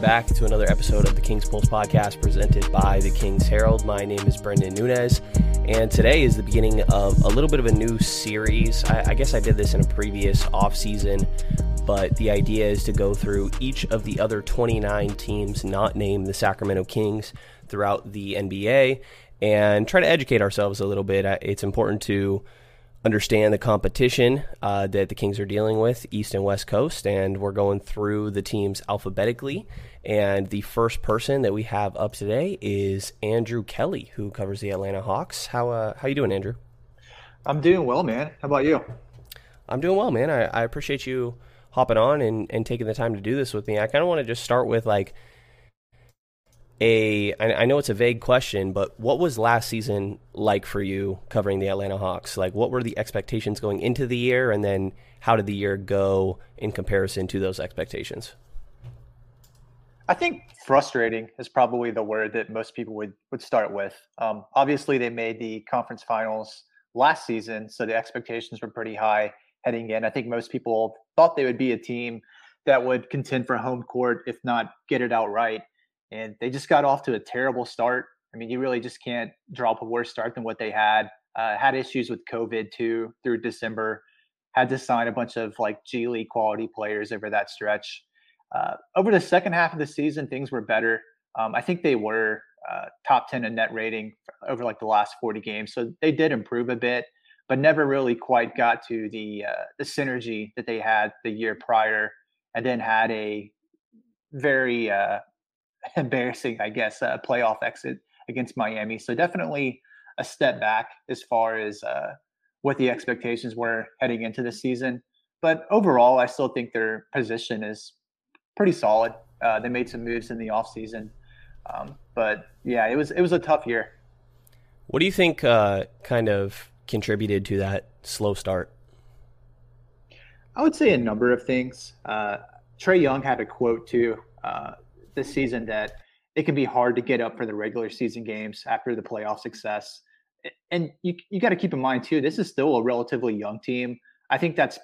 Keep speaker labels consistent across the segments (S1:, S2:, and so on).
S1: back to another episode of the King's Pulse podcast presented by the King's Herald. My name is Brendan Nunez, and today is the beginning of a little bit of a new series. I, I guess I did this in a previous off season, but the idea is to go through each of the other 29 teams not named the Sacramento Kings throughout the NBA and try to educate ourselves a little bit. It's important to understand the competition uh, that the Kings are dealing with, East and West Coast, and we're going through the teams alphabetically. And the first person that we have up today is Andrew Kelly, who covers the Atlanta Hawks. How uh, how you doing, Andrew?
S2: I'm doing well, man. How about you?
S1: I'm doing well, man. I, I appreciate you hopping on and, and taking the time to do this with me. I kind of want to just start with like a I know it's a vague question, but what was last season like for you covering the Atlanta Hawks? Like what were the expectations going into the year and then how did the year go in comparison to those expectations?
S2: I think frustrating is probably the word that most people would would start with. Um, obviously, they made the conference finals last season, so the expectations were pretty high heading in. I think most people thought they would be a team that would contend for home court, if not get it outright and they just got off to a terrible start. I mean, you really just can't draw up a worse start than what they had. Uh, had issues with COVID too through December. Had to sign a bunch of like G League quality players over that stretch. Uh, over the second half of the season, things were better. Um, I think they were uh, top 10 in net rating over like the last 40 games. So they did improve a bit, but never really quite got to the uh, the synergy that they had the year prior, and then had a very uh, embarrassing, I guess, uh, playoff exit against Miami. So definitely a step back as far as uh, what the expectations were heading into the season. But overall, I still think their position is pretty solid. Uh, they made some moves in the offseason. Um, but yeah, it was it was a tough year.
S1: What do you think uh, kind of contributed to that slow start?
S2: I would say a number of things. Uh, Trae Young had a quote too uh, this season that it can be hard to get up for the regular season games after the playoff success. And you you got to keep in mind too, this is still a relatively young team. I think that's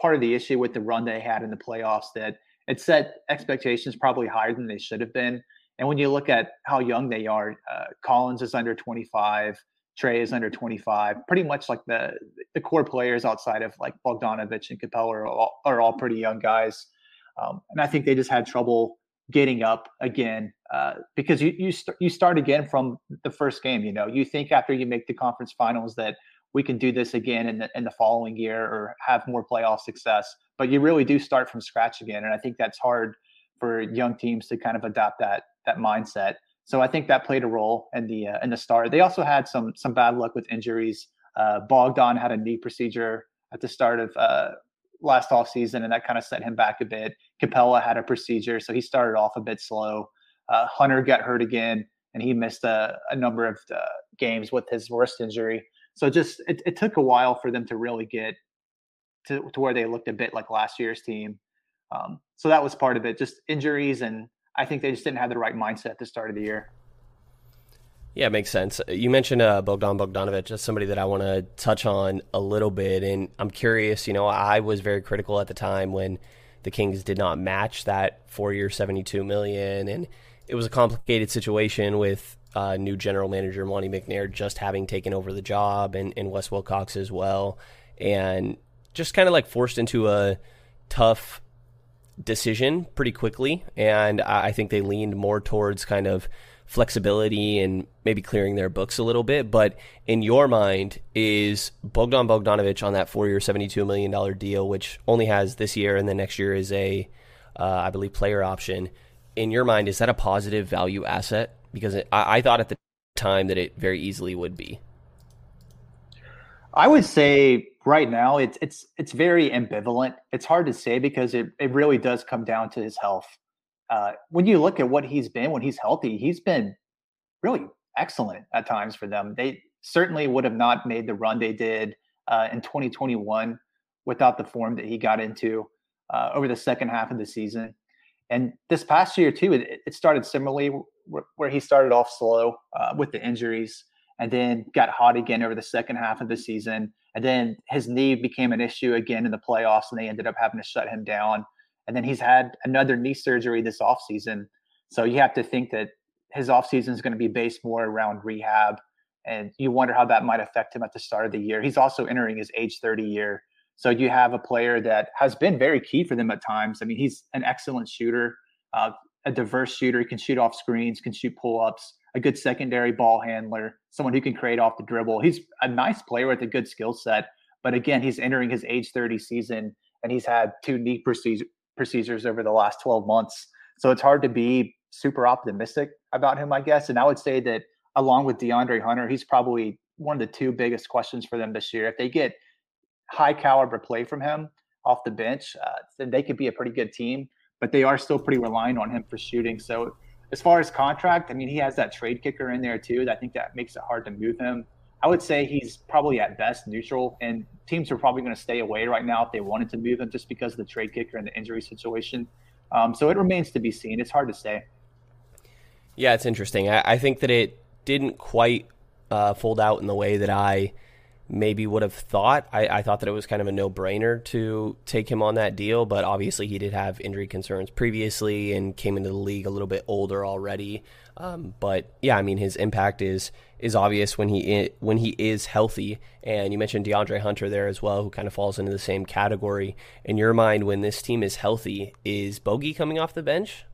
S2: part of the issue with the run they had in the playoffs that it set expectations probably higher than they should have been. And when you look at how young they are, uh, Collins is under 25, Trae is under 25. Pretty much like the the core players outside of like Bogdanovich and Capela are all, are all pretty young guys. Um, and I think they just had trouble getting up again uh, because you you, st- you start again from the first game. You know, you think after you make the conference finals that we can do this again in the in the following year or have more playoff success, but you really do start from scratch again, and I think that's hard for young teams to kind of adopt that that mindset. So I think that played a role in the uh, in the start. They also had some some bad luck with injuries. Uh, Bogdan had a knee procedure at the start of uh, last off season, and that kind of set him back a bit. Capela had a procedure, so he started off a bit slow. Uh, Hunter got hurt again, and he missed a, a number of uh, games with his wrist injury. So just it, it, took a while for them to really get to, to where they looked a bit like last year's team. Um, so that was part of it, just injuries, and I think they just didn't have the right mindset at the start of the year.
S1: Yeah, it makes sense. You mentioned uh, Bogdan Bogdanovich as somebody that I want to touch on a little bit, and I'm curious. You know, I was very critical at the time when the Kings did not match that four-year, 72 million, and it was a complicated situation with uh, new general manager Monte McNair just having taken over the job, and, and Wes Wilcox as well, and just kind of like forced into a tough decision pretty quickly. And I think they leaned more towards kind of flexibility and maybe clearing their books a little bit. But in your mind, is Bogdan Bogdanovich on that four year, $72 million deal, which only has this year and the next year is a, uh, I believe, player option. In your mind, is that a positive value asset? Because I, I thought at the time that it very easily would be.
S2: I would say right now it's it's it's very ambivalent. It's hard to say because it, it really does come down to his health uh, when you look at what he's been when he's healthy, he's been really excellent at times for them. They certainly would have not made the run they did uh, in 2021 without the form that he got into uh, over the second half of the season. And this past year too, it, it started similarly, where, where, he started off slow uh, with the injuries, and then got hot again over the second half of the season. And then his knee became an issue again in the playoffs, and they ended up having to shut him down and then he's had another knee surgery this offseason. So you have to think that his offseason is going to be based more around rehab. And you wonder how that might affect him at the start of the year. He's also entering his age 30 year. So you have a player that has been very key for them at times. I mean, he's an excellent shooter, uh, a diverse shooter. He can shoot off screens, can shoot pull ups, a good secondary ball handler, someone who can create off the dribble. He's a nice player with a good skill set. But again, he's entering his age 30 season and he's had two knee procedure, procedures over the last 12 months. So it's hard to be super optimistic about him, I guess. And I would say that along with DeAndre Hunter, he's probably one of the two biggest questions for them this year. If they get high caliber play from him off the bench, uh, then they could be a pretty good team. But they are still pretty reliant on him for shooting. So as far as contract, I mean, he has that trade kicker in there too. I think that makes it hard to move him. I would say he's probably at best neutral, and teams are probably going to stay away right now if they wanted to move him just because of the trade kicker and the injury situation. Um, so it remains to be seen. It's hard to say.
S1: Yeah, it's interesting. I, I think that it didn't quite uh, fold out in the way that I maybe would have thought. I, I thought that it was kind of a no brainer to take him on that deal, but obviously he did have injury concerns previously and came into the league a little bit older already. Um, but yeah, I mean his impact is is obvious when he when he is healthy. And you mentioned DeAndre Hunter there as well, who kind of falls into the same category. In your mind, when this team is healthy, is Bogey coming off the bench?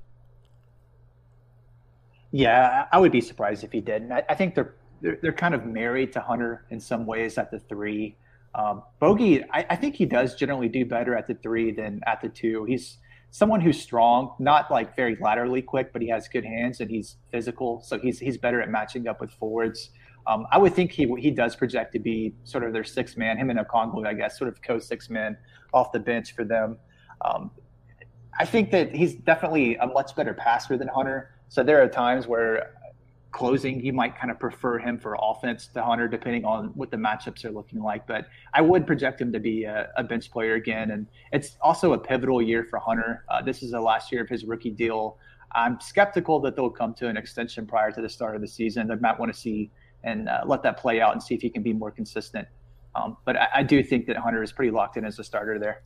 S2: Yeah, I would be surprised if he didn't. I, I think they're, they're, they're kind of married to Hunter in some ways at the three. Um, Bogey, I, I, think he does generally do better at the three than at the two. He's someone who's strong, not like very laterally quick, but he has good hands and he's physical, so he's he's better at matching up with forwards. Um, I would think he he does project to be sort of their six man, him and Okongwu, I guess, sort of co six men off the bench for them. Um, I think that he's definitely a much better passer than Hunter. So there are times where closing, you might kind of prefer him for offense to Hunter, depending on what the matchups are looking like. But I would project him to be a, a bench player again. And it's also a pivotal year for Hunter. Uh, this is the last year of his rookie deal. I'm skeptical that they'll come to an extension prior to the start of the season. They might want to see and uh, let that play out and see if he can be more consistent. Um, but I, I do think that Hunter is pretty locked in as a starter there.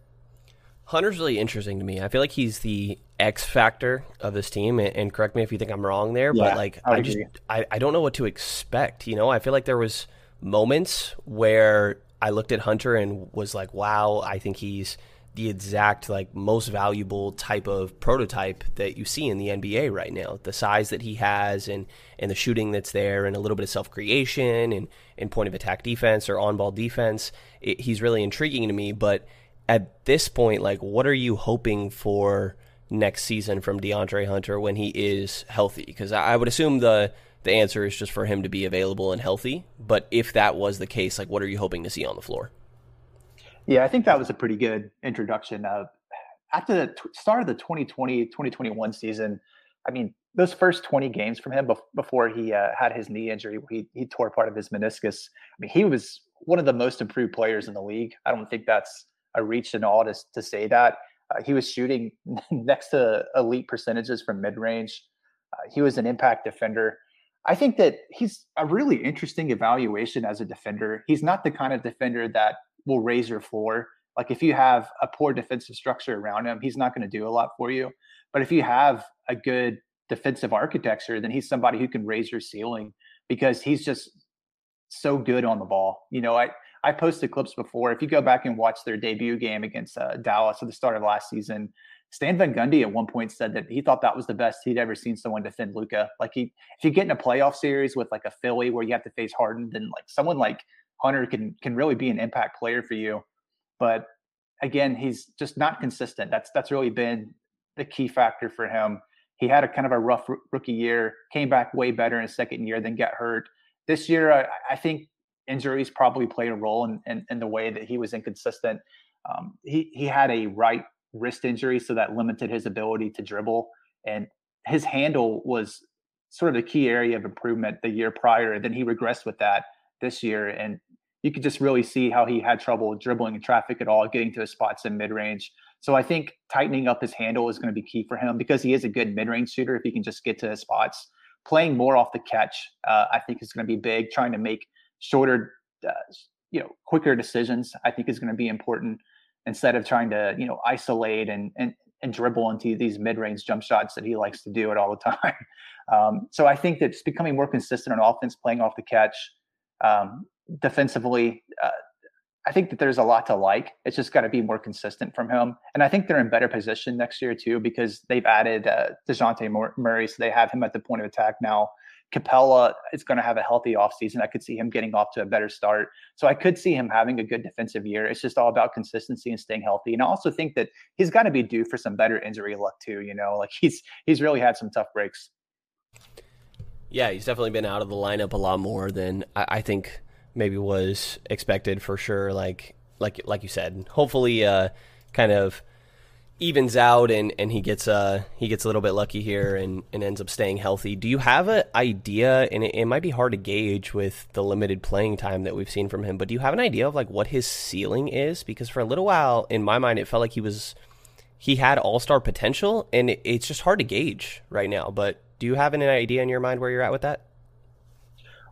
S1: Hunter's really interesting to me. I feel like he's the X factor of this team, and, correct me if you think I'm wrong there, yeah, but like I, I just I, I don't know what to expect. You know, I feel like there was moments where I looked at Hunter and was like, wow, I think he's the exact like most valuable type of prototype that you see in the NBA right now. The size that he has and and the shooting that's there and a little bit of self creation and and point of attack defense or on ball defense. It, he's really intriguing to me, but at this point, like, what are you hoping for next season from DeAndre Hunter when he is healthy? Because I would assume the the answer is just for him to be available and healthy. But if that was the case, like, what are you hoping to see on the floor?
S2: Yeah, I think that was a pretty good introduction. Uh, after the t- start of the 2020 2021 season, I mean, those first 20 games from him before he uh, had his knee injury, he, he tore part of his meniscus. I mean, he was one of the most improved players in the league. I don't think that's a reached an all to, to say that. Uh, he was shooting next to elite percentages from mid range. Uh, he was an impact defender. I think that he's a really interesting evaluation as a defender. He's not the kind of defender that will raise your floor. Like if you have a poor defensive structure around him, he's not going to do a lot for you. But if you have a good defensive architecture, then he's somebody who can raise your ceiling because he's just so good on the ball. You know, I I posted clips before. If you go back and watch their debut game against uh, Dallas at the start of last season, Stan Van Gundy at one point said that he thought that was the best he'd ever seen someone defend Luka. Like he, if you get in a playoff series with like a Philly where you have to face Harden, then like someone like Hunter can can really be an impact player for you. But again, he's just not consistent. That's that's really been the key factor for him. He had a kind of a rough rookie year, came back way better in his second year, then got hurt. This year, I, I think injuries probably played a role in, in, in the way that he was inconsistent. Um, he he had a right wrist injury, so that limited his ability to dribble, and his handle was sort of the key area of improvement the year prior. And then he regressed with that this year, and you could just really see how he had trouble dribbling in traffic at all, getting to his spots in mid range. So I think tightening up his handle is going to be key for him because he is a good mid range shooter. If he can just get to his spots, playing more off the catch, uh, I think is going to be big. Trying to make shorter, uh, you know, quicker decisions, I think is going to be important instead of trying to, you know, isolate and, and, and dribble into these mid-range jump shots that he likes to do it all the time. Um, so I think that it's becoming more consistent on offense, playing off the catch, um, defensively. Uh, I think that there's a lot to like. It's just got to be more consistent from him. And I think they're in better position next year too because they've added uh, Dejounte Murray, so they have him at the point of attack now. Capela is going to have a healthy offseason. I could see him getting off to a better start. So I could see him having a good defensive year. It's just all about consistency and staying healthy. And I also think that he's got to be due for some better injury luck too. You know, like he's he's really had some tough breaks.
S1: Yeah, he's definitely been out of the lineup a lot more than I, I think maybe was expected for sure. Like like like you said, hopefully, uh, kind of evens out and, and he gets uh he gets a little bit lucky here and, and ends up staying healthy. Do you have an idea? And it, it, might be hard to gauge with the limited playing time that we've seen from him, but do you have an idea of like what his ceiling is? Because for a little while, in my mind, it felt like he was he had all star potential, and it, it's just hard to gauge right now. But do you have an idea in your mind where you're at with that?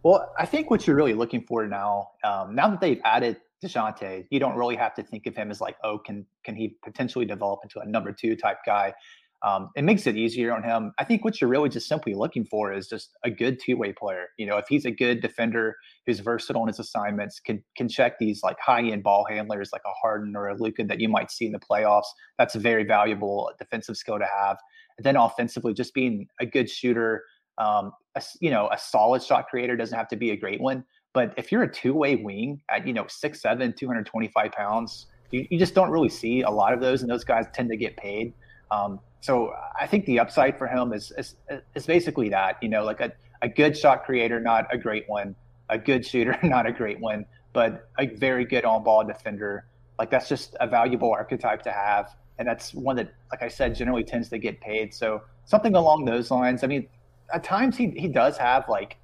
S2: Well, I think what you're really looking for now, um, now that they've added Dejounte, you don't really have to think of him as like, oh, can can he potentially develop into a number two type guy? Um, it makes it easier on him. I think what you're really just simply looking for is just a good two way player. You know, if he's a good defender who's versatile in his assignments, can can check these like high end ball handlers like a Harden or a Luka that you might see in the playoffs. That's a very valuable defensive skill to have. And then offensively, just being a good shooter, um, a, you know, a solid shot creator doesn't have to be a great one, but if you're a two-way wing at you know six seven, 225 pounds, you, you just don't really see a lot of those, and those guys tend to get paid. Um, so I think the upside for him is, is is basically that you know like a, a good shot creator, not a great one, a good shooter, not a great one, but a very good on-ball defender. Like that's just a valuable archetype to have, and that's one that, like I said, generally tends to get paid. So something along those lines. I mean, at times he he does have like.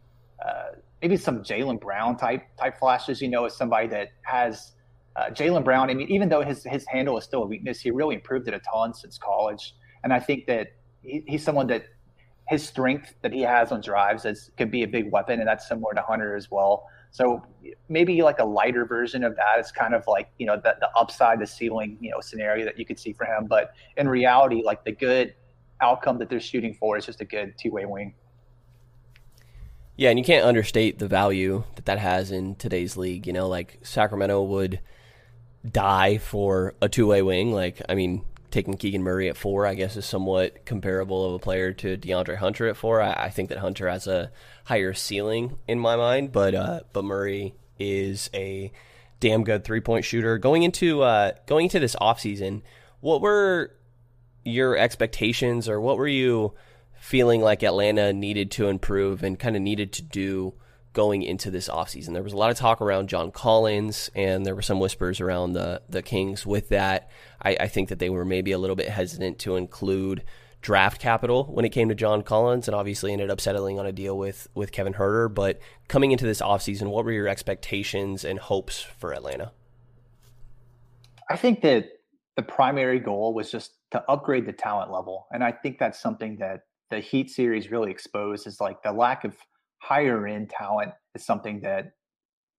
S2: Uh, maybe some Jaylen Brown type type flashes. You know, as somebody that has uh, Jaylen Brown. I mean, even though his his handle is still a weakness, he really improved it a ton since college. And I think that he, he's someone that his strength that he has on drives is could be a big weapon, and that's similar to Hunter as well. So maybe like a lighter version of that is kind of like you know the, the upside, the ceiling, you know, scenario that you could see for him. But in reality, like the good outcome that they're shooting for is just a good two way wing.
S1: Yeah, and you can't understate the value that that has in today's league. You know, like Sacramento would die for a two way wing. Like, I mean, taking Keegan Murray at four, I guess, is somewhat comparable of a player to DeAndre Hunter at four. I, I think that Hunter has a higher ceiling in my mind, but uh, but Murray is a damn good three point shooter. Going into uh, going into this offseason, what were your expectations, or what were you? Feeling like Atlanta needed to improve and kind of needed to do going into this offseason. There was a lot of talk around John Collins, and there were some whispers around the the Kings with that. I, I think that they were maybe a little bit hesitant to include draft capital when it came to John Collins, and obviously ended up settling on a deal with with Kevin Huerter. But coming into this offseason, what were your expectations and hopes for Atlanta?
S2: I think that the primary goal was just to upgrade the talent level, and I think that's something that the Heat series really exposed is like the lack of higher end talent is something that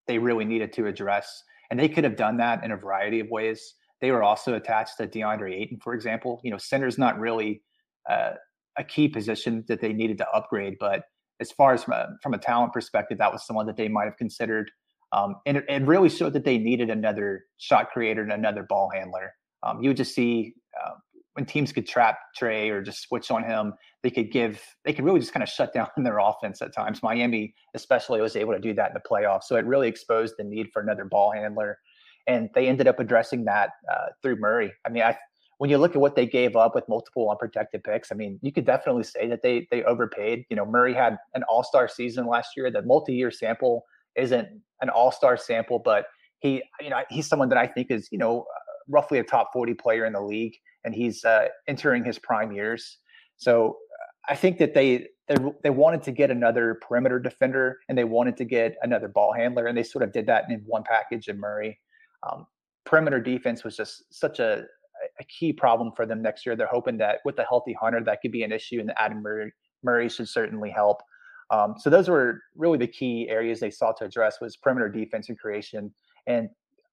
S2: they really needed to address. And they could have done that in a variety of ways. They were also attached to DeAndre Ayton, for example. You know, center's not really uh, a key position that they needed to upgrade, but as far as from a, from a talent perspective, that was someone that they might have considered. Um, and it, it, really showed that they needed another shot creator and another ball handler. Um, you would just see uh, when teams could trap Trae or just switch on him, they could give they could really just kind of shut down their offense at times. Miami especially was able to do that in the playoffs, so it really exposed the need for another ball handler, and they ended up addressing that uh, through Murray. I mean, I when you look at what they gave up with multiple unprotected picks, I mean, you could definitely say that they they overpaid. You know, Murray had an All Star season last year. The multi year sample isn't an All Star sample, but he you know he's someone that I think is you know roughly a top 40 player in the league and he's uh, entering his prime years. So I think that they, they they wanted to get another perimeter defender and they wanted to get another ball handler, and they sort of did that in one package in Murray. Um, perimeter defense was just such a a key problem for them next year. They're hoping that with a healthy Hunter, that could be an issue, and the Adam Murray, Murray should certainly help. Um, so those were really the key areas they sought to address was perimeter defense and creation. And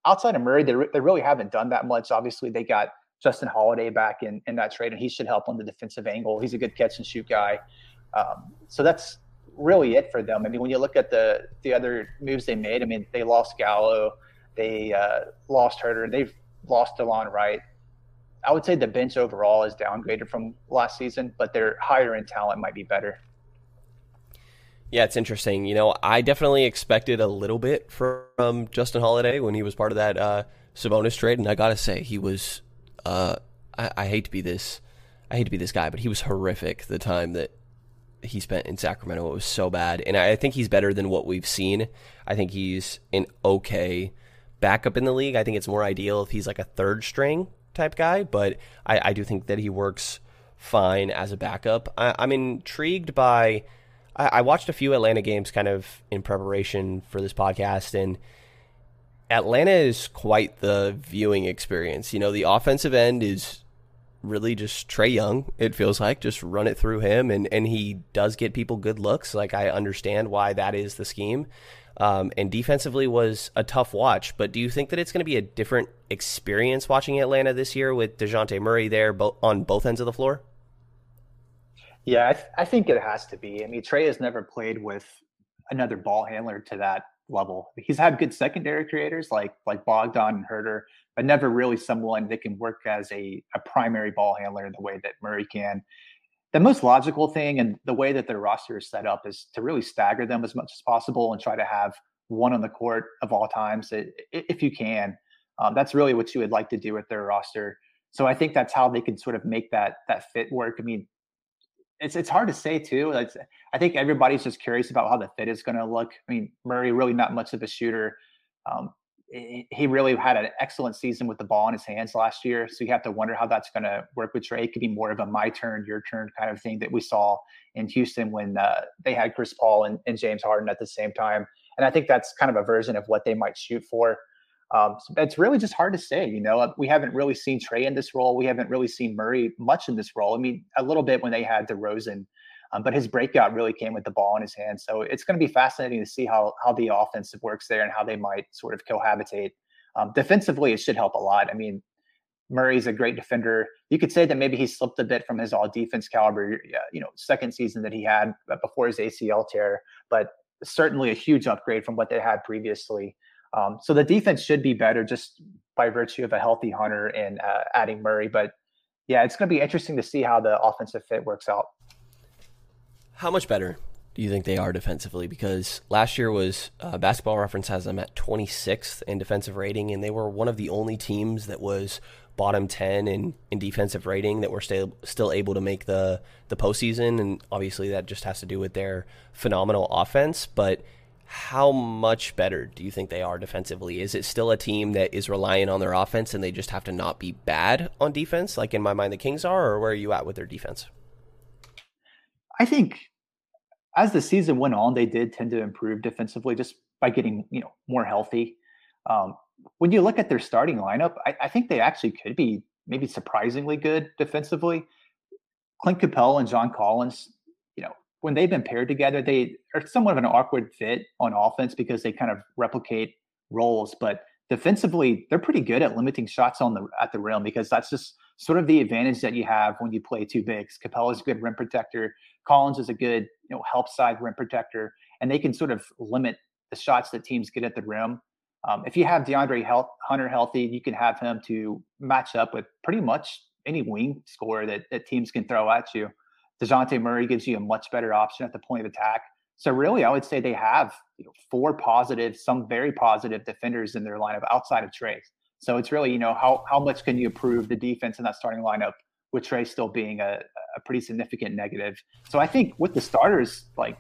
S2: outside of Murray, they, re- they really haven't done that much. Obviously, they got Justin Holiday back in, in that trade, and he should help on the defensive angle. He's a good catch and shoot guy. Um, so that's really it for them. I mean, when you look at the the other moves they made, I mean, they lost Gallo, they uh, lost Huerter, they've lost Delon Wright. I would say the bench overall is downgraded from last season, but their higher end talent might be better.
S1: Yeah, it's interesting. You know, I definitely expected a little bit from Justin Holiday when he was part of that uh, Sabonis trade, and I gotta say, he was. Uh, I, I hate to be this, I hate to be this guy, but he was horrific the time that he spent in Sacramento. It was so bad, and I think he's better than what we've seen. I think he's an okay backup in the league. I think it's more ideal if he's like a third string type guy, but I, I do think that he works fine as a backup. I, I'm intrigued by I, I watched a few Atlanta games kind of in preparation for this podcast, and Atlanta is quite the viewing experience. You know, the offensive end is really just Trae Young, it feels like. Just run it through him and, and he does get people good looks. Like I understand why that is the scheme. Um, and defensively was a tough watch. But do you think that it's going to be a different experience watching Atlanta this year with DeJounte Murray there bo- on both ends of the floor?
S2: Yeah, I, th- I think it has to be. I mean, Trey has never played with another ball handler to that level. He's had good secondary creators like like Bogdan and Huerter, but never really someone that can work as a, a primary ball handler in the way that Murray can. The most logical thing and the way that their roster is set up is to really stagger them as much as possible and try to have one on the court of all times if you can. Um, that's really what you would like to do with their roster. So I think that's how they can sort of make that that fit work. I mean, it's it's hard to say too. I think everybody's just curious about how the fit is going to look. I mean, Murray really not much of a shooter. Um, he really had an excellent season with the ball in his hands last year. So you have to wonder how that's going to work with Trae. It could be more of a my turn, your turn kind of thing that we saw in Houston when uh, they had Chris Paul and, and James Harden at the same time. And I think that's kind of a version of what they might shoot for. Um, it's really just hard to say. You know, we haven't really seen Trae in this role. We haven't really seen Murray much in this role. I mean, a little bit when they had DeRozan, um, but his breakout really came with the ball in his hand. So it's going to be fascinating to see how how the offense works there and how they might sort of cohabitate. Um, defensively, it should help a lot. I mean, Murray's a great defender. You could say that maybe he slipped a bit from his all defense caliber, you know, second season that he had before his ACL tear, but certainly a huge upgrade from what they had previously. Um, so the defense should be better just by virtue of a healthy Hunter and uh, adding Murray. But yeah, it's going to be interesting to see how the offensive fit works out.
S1: How much better do you think they are defensively? Because last year was uh, Basketball Reference has them at 26th in defensive rating, and they were one of the only teams that was bottom 10 in, in defensive rating that were still still able to make the the postseason. And obviously, that just has to do with their phenomenal offense. But how much better do you think they are defensively? Is it still a team that is relying on their offense and they just have to not be bad on defense, like in my mind the Kings are, or where are you at with their defense?
S2: I think as the season went on, they did tend to improve defensively just by getting you know more healthy. Um, when you look at their starting lineup, I, I, think they actually could be maybe surprisingly good defensively. Clint Capela and John Collins when they've been paired together, they are somewhat of an awkward fit on offense because they kind of replicate roles. But defensively, they're pretty good at limiting shots on the at the rim because that's just sort of the advantage that you have when you play two bigs. Capela's a good rim protector. Collins is a good you know help side rim protector, and they can sort of limit the shots that teams get at the rim. Um, if you have DeAndre health, Hunter healthy, you can have him to match up with pretty much any wing score that, that teams can throw at you. DeJounte Murray gives you a much better option at the point of attack. So really, I would say they have you know, four positive, some very positive defenders in their lineup outside of Trae. So it's really, you know, how how much can you improve the defense in that starting lineup with Trae still being a, a pretty significant negative. So I think with the starters, like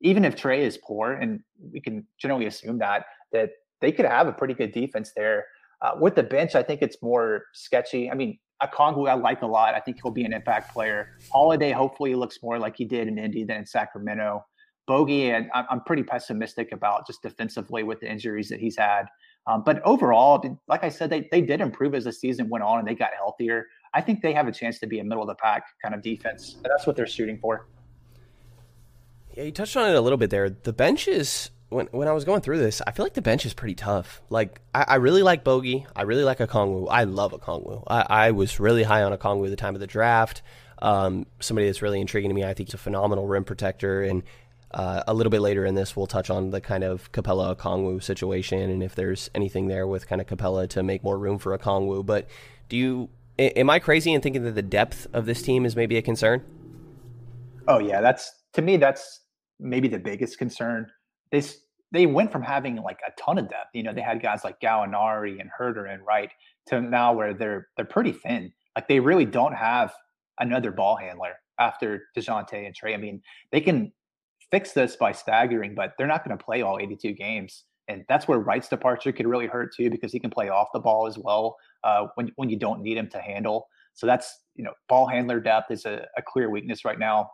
S2: even if Trae is poor, and we can generally assume that that they could have a pretty good defense there. Uh, with the bench, I think it's more sketchy. I mean, Okongwu I like a lot. I think he'll be an impact player. Holiday hopefully looks more like he did in Indy than in Sacramento. Bogey, and I'm pretty pessimistic about just defensively with the injuries that he's had. Um, but overall, like I said, they, they did improve as the season went on and they got healthier. I think they have a chance to be a middle of the pack kind of defense. That's what they're shooting for.
S1: Yeah, you touched on it a little bit there. The bench is when when I was going through this, I feel like the bench is pretty tough. Like I, I really like Bogey. I really like Okongwu. I love Okongwu. I, I was really high on Okongwu at the time of the draft. Um, somebody that's really intriguing to me. I think he's a phenomenal rim protector. And uh, a little bit later in this, we'll touch on the kind of Capela Okongwu situation and if there's anything there with kind of Capela to make more room for Okongwu. But do you? Am I crazy in thinking that the depth of this team is maybe a concern?
S2: Oh yeah, that's to me that's maybe the biggest concern. They they went from having like a ton of depth. You know, they had guys like Gallinari and Huerter and Wright to now where they're they're pretty thin. Like they really don't have another ball handler after Dejounte and Trey. I mean, they can fix this by staggering, but they're not going to play all 82 games. And that's where Wright's departure could really hurt too, because he can play off the ball as well uh, when when you don't need him to handle. So that's you know, ball handler depth is a, a clear weakness right now.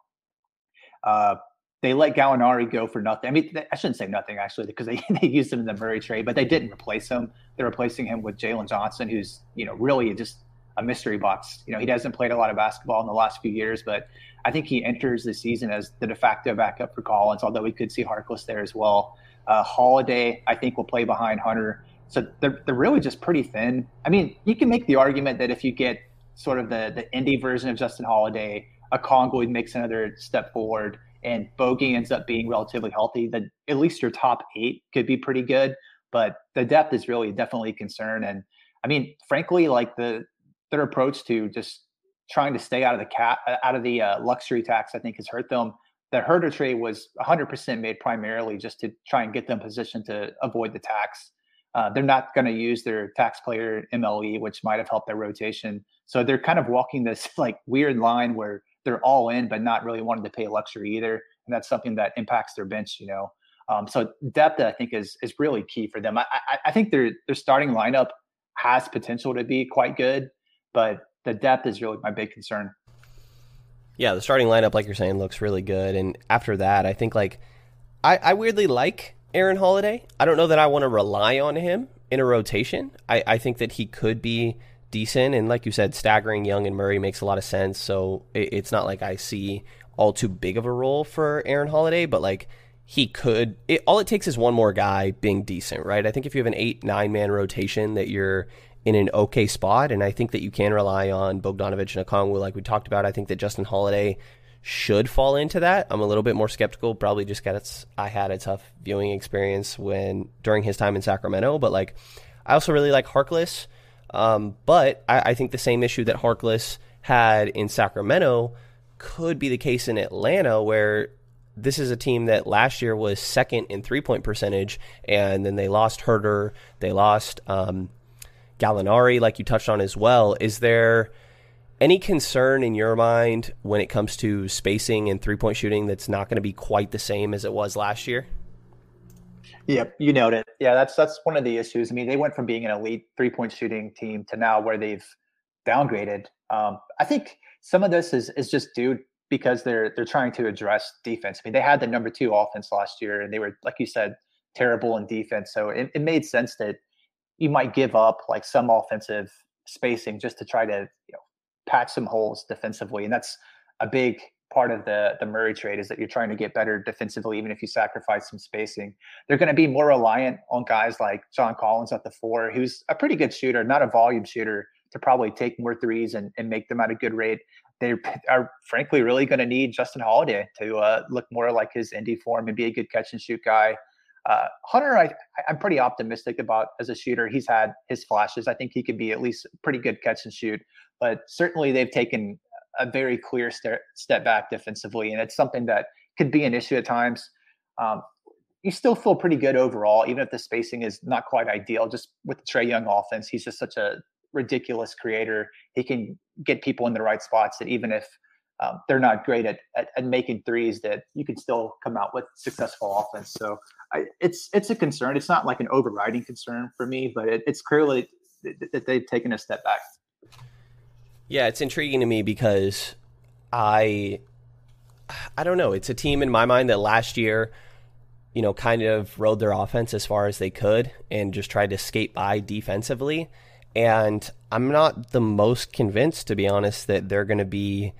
S2: Uh, they let Gallinari go for nothing. I mean, I shouldn't say nothing actually, because they, they used him in the Murray trade, but they didn't replace him. They're replacing him with Jalen Johnson, who's you know really just a mystery box. You know, he hasn't played a lot of basketball in the last few years, but I think he enters the season as the de facto backup for Collins. Although we could see Harkless there as well. Uh, Holiday, I think, will play behind Hunter. So they're, they're really just pretty thin. I mean, you can make the argument that if you get sort of the the Indy version of Justin Holiday, Okongwu makes another step forward and Bogey ends up being relatively healthy, then at least your top eight could be pretty good. But the depth is really definitely a concern. And I mean, frankly, like the their approach to just trying to stay out of the cat out of the uh, luxury tax, I think has hurt them. The Huerter trade was 100% made primarily just to try and get them positioned to avoid the tax. Uh, they're not going to use their tax player MLE, which might have helped their rotation. So they're kind of walking this like weird line where they're all in, but not really wanting to pay luxury either. And that's something that impacts their bench, you know. Um, so depth, I think, is is really key for them. I, I, I think their their starting lineup has potential to be quite good, but the depth is really my big concern.
S1: Yeah, the starting lineup, like you're saying, looks really good. And after that, I think like I, I weirdly like Aaron Holiday. I don't know that I want to rely on him in a rotation. I, I think that he could be decent. And like you said, staggering Young and Murray makes a lot of sense. So it, it's not like I see all too big of a role for Aaron Holiday, but like he could. It, all it takes is one more guy being decent, right? I think if you have an eight nine man rotation, that you're in an okay spot, and I think that you can rely on Bogdanovich and Okongwu, like we talked about. I think that Justin Holiday should fall into that. I'm a little bit more skeptical, probably just because I had a tough viewing experience when during his time in Sacramento. But like, I also really like Harkless. Um, but I, I, think the same issue that Harkless had in Sacramento could be the case in Atlanta, where this is a team that last year was second in three point percentage, and then they lost Huerter, they lost um, Gallinari, like you touched on as well. Is there any concern in your mind when it comes to spacing and three point shooting that's not going to be quite the same as it was last year?
S2: Yep, you nailed it. Yeah, that's that's one of the issues. I mean, they went from being an elite three point shooting team to now where they've downgraded. Um, I think some of this is is just due because they're they're trying to address defense. I mean, they had the number two offense last year, and they were like you said, terrible in defense. So it, it made sense that you might give up like some offensive spacing just to try to you know patch some holes defensively, and that's a big part of the the Murray trade is that you're trying to get better defensively, even if you sacrifice some spacing. They're going to be more reliant on guys like John Collins at the four, who's a pretty good shooter, not a volume shooter, to probably take more threes and, and make them at a good rate. They are frankly really going to need Justin Holiday to uh, look more like his Indy form and be a good catch and shoot guy. Uh, Hunter, I, I'm pretty optimistic about as a shooter. He's had his flashes. I think he could be at least pretty good catch and shoot, but certainly they've taken a very clear step, step back defensively, and it's something that could be an issue at times. Um, you still feel pretty good overall, even if the spacing is not quite ideal. Just with the Trae Young offense, he's just such a ridiculous creator. He can get people in the right spots that even if um, they're not great at, at, at, making threes, that you can still come out with successful offense. So I, it's it's a concern. It's not like an overriding concern for me, but it, it's clearly that they've taken a step back.
S1: Yeah, it's intriguing to me because I I don't know. It's a team in my mind that last year, you know, kind of rode their offense as far as they could and just tried to skate by defensively. And I'm not the most convinced, to be honest, that they're going to be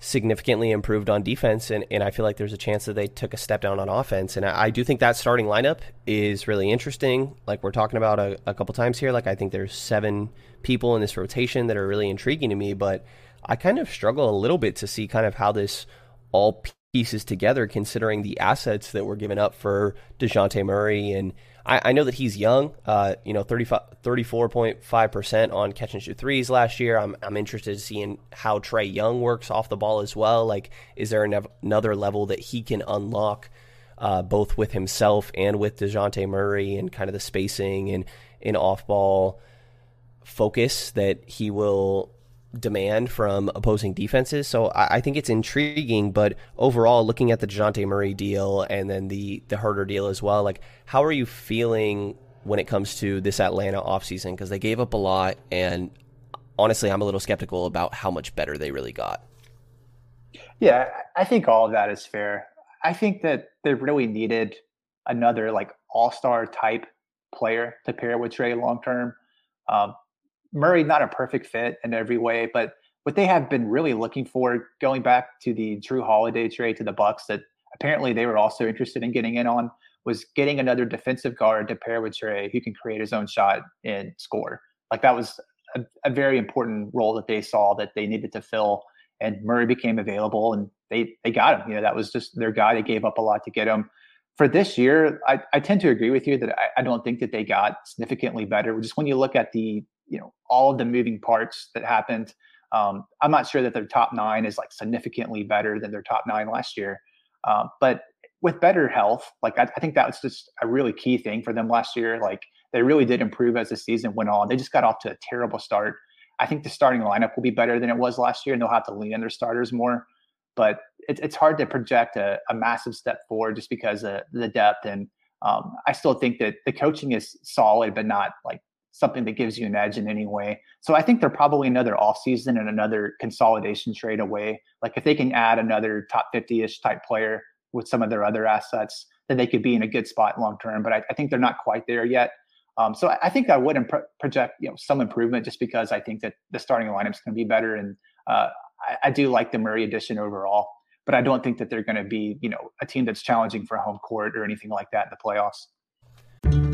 S1: significantly improved on defense, and, and I feel like there's a chance that they took a step down on offense. And I, I do think that starting lineup is really interesting. Like we're talking about a, a couple times here, like I think there's seven people in this rotation that are really intriguing to me, but I kind of struggle a little bit to see kind of how this all pieces together considering the assets that were given up for DeJounte Murray. And I, I know that he's young, uh, you know, 34.5% on catch and shoot threes last year. I'm, I'm interested in seeing how Trae Young works off the ball as well. Like, is there an, another level that he can unlock uh, both with himself and with DeJounte Murray and kind of the spacing and, and off ball focus that he will demand from opposing defenses. So I, I, think it's intriguing. But overall, looking at the Dejounte Murray deal and then the the Huerter deal as well, like how are you feeling when it comes to this Atlanta offseason? Because they gave up a lot, and honestly, I'm a little skeptical about how much better they really got.
S2: Yeah, I think all of that is fair. I think that they really needed another like all star type player to pair with Trae long term. Um, Murray not a perfect fit in every way, but what they have been really looking for, going back to the Jrue Holiday trade to the Bucks, that apparently they were also interested in getting in on, was getting another defensive guard to pair with Trae who can create his own shot and score. Like that was a, a very important role that they saw that they needed to fill, and Murray became available, and they they got him. You know that was just their guy. They gave up a lot to get him. For this year, I, I tend to agree with you that I, I don't think that they got significantly better. Just when you look at the you know all of the moving parts that happened. Um, I'm not sure that their top nine is like significantly better than their top nine last year, um, but with better health, like I, I, think that was just a really key thing for them last year. Like they really did improve as the season went on. They just got off to a terrible start. I think the starting lineup will be better than it was last year, and they'll have to lean on their starters more. But it, it's hard to project a, a, massive step forward just because of the depth. And um, I still think that the coaching is solid, but not like something that gives you an edge in any way. So I think they're probably another offseason and another consolidation trade away. Like if they can add another top 50-ish type player with some of their other assets, then they could be in a good spot long term. But I, I, think they're not quite there yet. Um, so I, I, think I would imp- project you know some improvement just because I think that the starting lineup is going to be better, and uh, I, I do like the Murray addition overall. But I don't think that they're going to be you know a team that's challenging for home court or anything like that in the playoffs.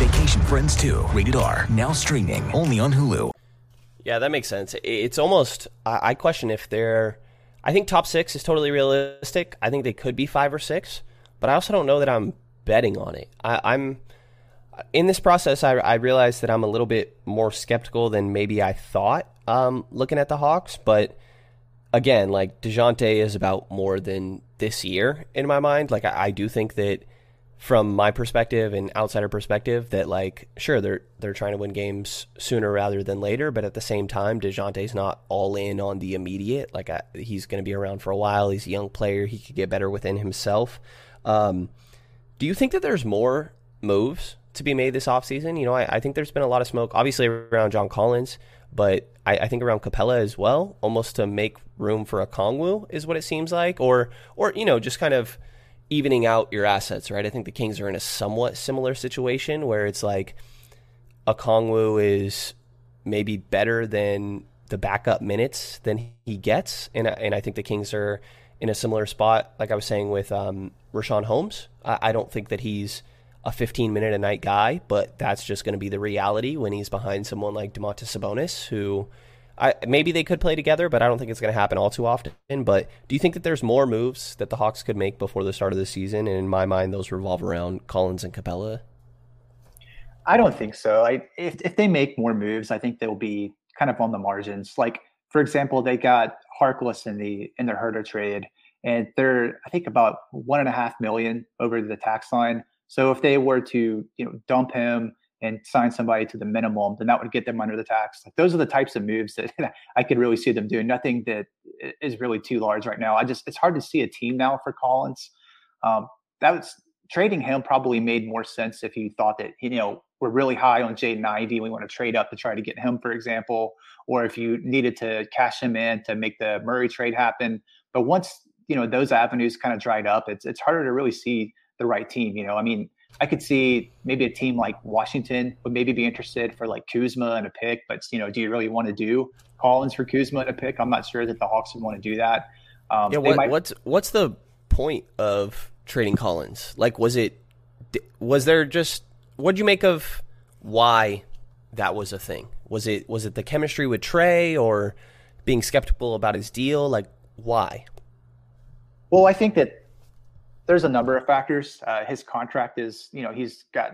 S3: Vacation Friends 2, rated R, now streaming only on Hulu.
S1: Yeah, that makes sense. It's almost, I question if they're, I think top six is totally realistic. I think they could be five or six, but I also don't know that I'm betting on it. I, am in this process, I, I realized that I'm a little bit more skeptical than maybe I thought um, looking at the Hawks, but again, like DeJounte is about more than this year in my mind. Like, I, I do think that from my perspective and outsider perspective that like sure they're they're trying to win games sooner rather than later, but at the same time, Dejounte's not all in on the immediate. Like I, he's going to be around for a while. He's a young player. He could get better within himself. Um, do you think that there's more moves to be made this offseason? You know, I, I, think there's been a lot of smoke, obviously around John Collins, but I, I, think around Capela as well, almost to make room for Okongwu is what it seems like, or or you know just kind of evening out your assets, right? I think the Kings are in a somewhat similar situation where it's like Okongwu is maybe better than the backup minutes than he gets, and and I think the Kings are in a similar spot, like I was saying with um, Richaun Holmes. I, I don't think that he's a 15 minute a night guy, but that's just going to be the reality when he's behind someone like Domantas Sabonis, who I, maybe they could play together, but I don't think it's going to happen all too often. But do you think that there's more moves that the Hawks could make before the start of the season? And in my mind, those revolve around Collins and Capela.
S2: I don't think so. I, if if they make more moves, I think they'll be kind of on the margins. Like for example, they got Harkless in the in their Huerter trade, and they're I think about one and a half million over the tax line. So if they were to you know dump him and sign somebody to the minimum, then that would get them under the tax. Like those are the types of moves that I could really see them doing. Nothing that is really too large right now. I just it's hard to see a team now for Collins. Um, that was trading him probably made more sense if you thought that you know we're really high on Jaden Ivey. We want to trade up to try to get him, for example, or if you needed to cash him in to make the Murray trade happen. But once you know those avenues kind of dried up, it's it's harder to really see the right team. You know, I mean, I could see maybe a team like Washington would maybe be interested for like Kuzma and a pick, but you know, do you really want to do Collins for Kuzma and a pick? I'm not sure that the Hawks would want to do that.
S1: Um, yeah, what, might... what's what's the point of trading Collins? Like, was it was there just what'd you make of why that was a thing? Was it was it the chemistry with Trae or being skeptical about his deal? Like, why?
S2: Well, I think that there's a number of factors. Uh, his contract is, you know, he's got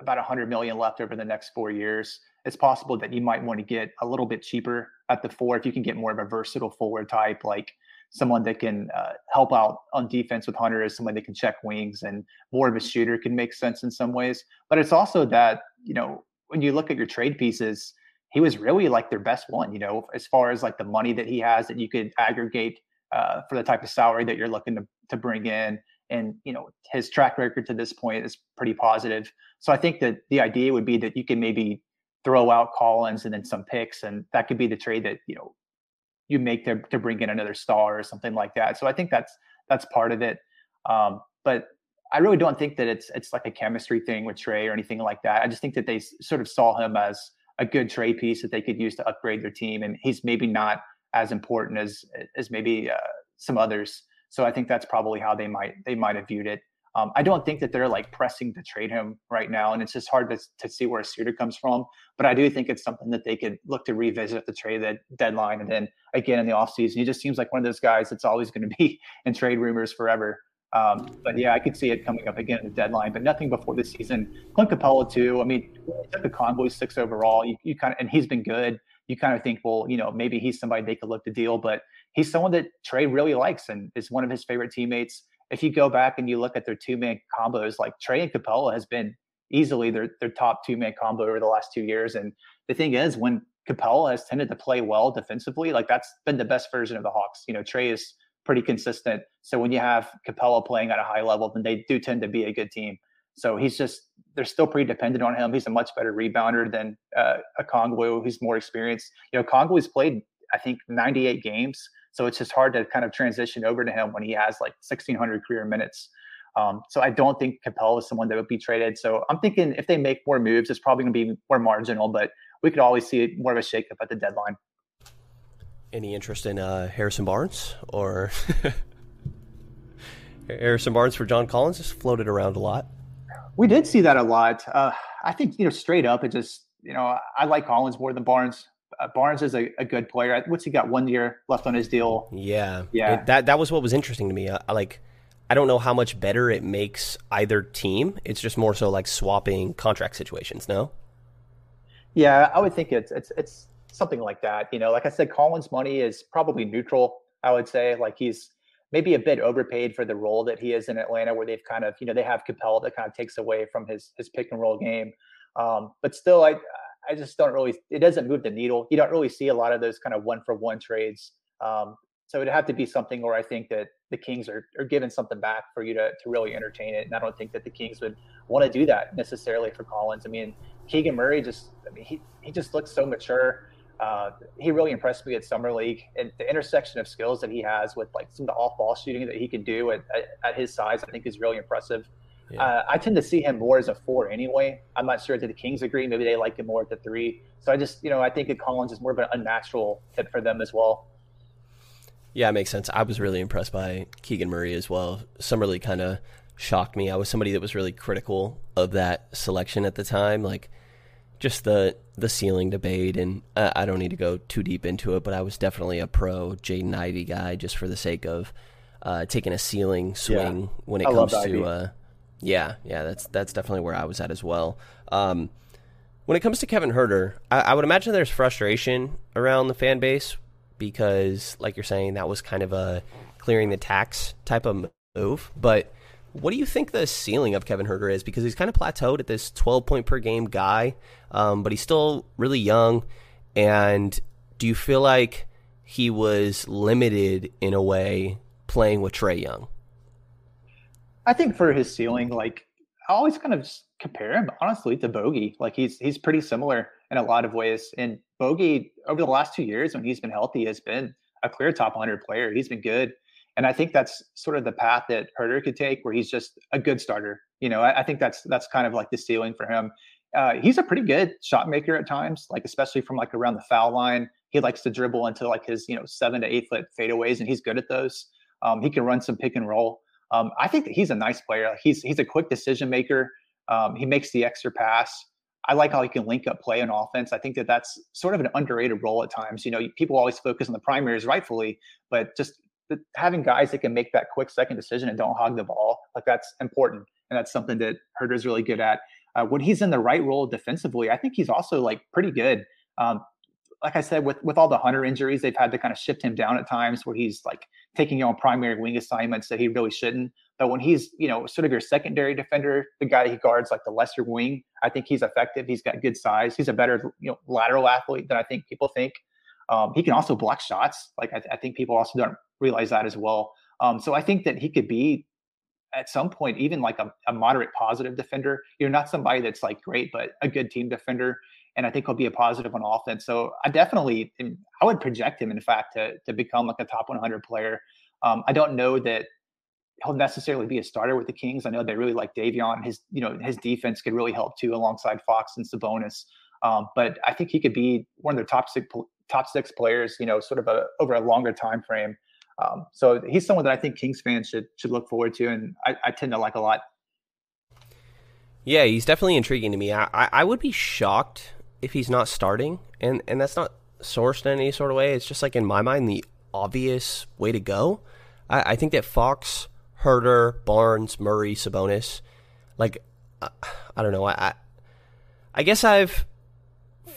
S2: about 100 million left over the next four years. It's possible that you might want to get a little bit cheaper at the four if you can get more of a versatile forward type, like someone that can uh, help out on defense with Hunter as someone that can check wings and more of a shooter can make sense in some ways. But it's also that, you know, when you look at your trade pieces, he was really like their best one, you know, as far as like the money that he has that you could aggregate uh, for the type of salary that you're looking to, to bring in. And, you know, his track record to this point is pretty positive. So I think that the idea would be that you can maybe throw out Collins and then some picks, and that could be the trade that, you know, you make to, to bring in another star or something like that. So I think that's that's part of it. Um, but I really don't think that it's it's like a chemistry thing with Trae or anything like that. I just think that they sort of saw him as a good trade piece that they could use to upgrade their team, and he's maybe not as important as as maybe uh, some others. So I think that's probably how they might they might have viewed it. Um, I don't think that they're like pressing to trade him right now, and it's just hard to, to see where a suitor comes from. But I do think it's something that they could look to revisit at the trade that deadline, and then again in the offseason. He just seems like one of those guys that's always going to be in trade rumors forever. Um, but yeah, I could see it coming up again at the deadline, but nothing before the season. Clint Capela too. I mean, took the Okongwu six overall. You, you kind of and he's been good. You kind of think, well, you know, maybe he's somebody they could look to deal, but he's someone that Trae really likes and is one of his favorite teammates if you go back and you look at their two man combos, like Trae and Capela has been easily their their top two man combo over the last two years. And the thing is, when Capela has tended to play well defensively, like that's been the best version of the Hawks. You know, Trae is pretty consistent. So when you have Capela playing at a high level, then they do tend to be a good team. So he's just they're still pretty dependent on him. He's a much better rebounder than uh, Okongwu, who's more experienced. You know, Okongwu's played I think 98 games so it's just hard to kind of transition over to him when he has like 1,600 career minutes. Um, so I don't think Capela is someone that would be traded. So I'm thinking if they make more moves, it's probably going to be more marginal, but we could always see more of a shakeup at the deadline.
S1: Any interest in uh, Harrison Barnes or Harrison Barnes for John Collins? Just floated around a lot.
S2: We did see that a lot. Uh, I think you know straight up, it just you know I like Collins more than Barnes uh, Barnes is a, a, good player. What's he got? One year left on his deal.
S1: Yeah, yeah. It, that that was what was interesting to me. I, I, like. I don't know how much better it makes either team. It's just more so like swapping contract situations. No.
S2: Yeah, I would think it's it's it's something like that. You know, like I said, Collins' money is probably neutral. I would say like he's maybe a bit overpaid for the role that he is in Atlanta, where they've kind of you know they have Capela that kind of takes away from his his pick and roll game. Um, but still, I I just don't really. It doesn't move the needle. You don't really see a lot of those kind of one for one trades. Um, so it'd have to be something where I think that the Kings are, are giving something back for you to, to really entertain it. And I don't think that the Kings would want to do that necessarily for Collins. I mean, Keegan Murray just, I mean, he, he just looks so mature. Uh, he really impressed me at Summer League and the intersection of skills that he has with like some of the off ball shooting that he can do at, at, at his size, I think is really impressive. Yeah. Uh, I tend to see him more as a four anyway. I'm not sure that the Kings agree. Maybe they like him more at the three. So I just, you know, I think that Collins is more of an unnatural fit for them as well.
S1: Yeah, it makes sense. I was really impressed by Keegan Murray as well. Summerly kind of shocked me. I was somebody that was really critical of that selection at the time. Like, just the the ceiling debate, and uh, I don't need to go too deep into it, but I was definitely a pro Jaden Ivey guy just for the sake of uh, taking a ceiling swing yeah. when it I comes to. Uh, yeah, yeah, that's that's definitely where I was at as well. Um, when it comes to Kevin Huerter, I, I would imagine there's frustration around the fan base because, like you're saying, that was kind of a clearing the tax type of move, but what do you think the ceiling of Kevin Huerter is? Because he's kind of plateaued at this 12 point per game guy, um, but he's still really young. And do you feel like he was limited in a way playing with Trae Young?
S2: I think for his ceiling, like I always kind of compare him honestly to Bogi. Like he's he's pretty similar in a lot of ways. And Bogi over the last two years when he's been healthy has been a clear top 100 player. He's been good. And I think that's sort of the path that Huerter could take, where he's just a good starter. You know, I, I think that's that's kind of like the ceiling for him. Uh, he's a pretty good shot maker at times, like especially from like around the foul line. He likes to dribble into like his you know seven to eight foot fadeaways, and he's good at those. Um, he can run some pick and roll. Um, I think that he's a nice player. He's he's a quick decision maker. Um, he makes the extra pass. I like how he can link up play on offense. I think that that's sort of an underrated role at times. You know, people always focus on the primaries, rightfully, but just having guys that can make that quick second decision and don't hog the ball, like that's important. And that's something that Huerter's really good at. Uh, when he's in the right role defensively, I think he's also like pretty good. Um, like I said, with with all the Hunter injuries, they've had to kind of shift him down at times where he's like taking on primary wing assignments that he really shouldn't. But when he's, you know, sort of your secondary defender, the guy he guards like the lesser wing, I think he's effective. He's got good size. He's a better, you know, lateral athlete than I think people think. Um, he can also block shots. Like I, I, think people also don't realize that as well. Um, so I think that he could be at some point even like a, a, moderate positive defender. You're not somebody that's like great, but a good team defender. And I think he'll be a positive on offense. So I definitely, I would project him, in fact, to to become like a top 100 player. Um, I don't know that he'll necessarily be a starter with the Kings. I know they really like Davion. His, you know, his defense could really help too, alongside Fox and Sabonis. Um, but I think he could be one of their top six top six players. You know, sort of a over a longer time frame. Um, so he's someone that I think Kings fans should should look forward to, and I, I tend to like a lot.
S1: Yeah, he's definitely intriguing to me. I, I would be shocked if he's not starting, and and that's not sourced in any sort of way. It's just like in my mind the obvious way to go. I, I think that Fox, Huerter, Barnes, Murray, Sabonis, like uh, I don't know. I I guess I've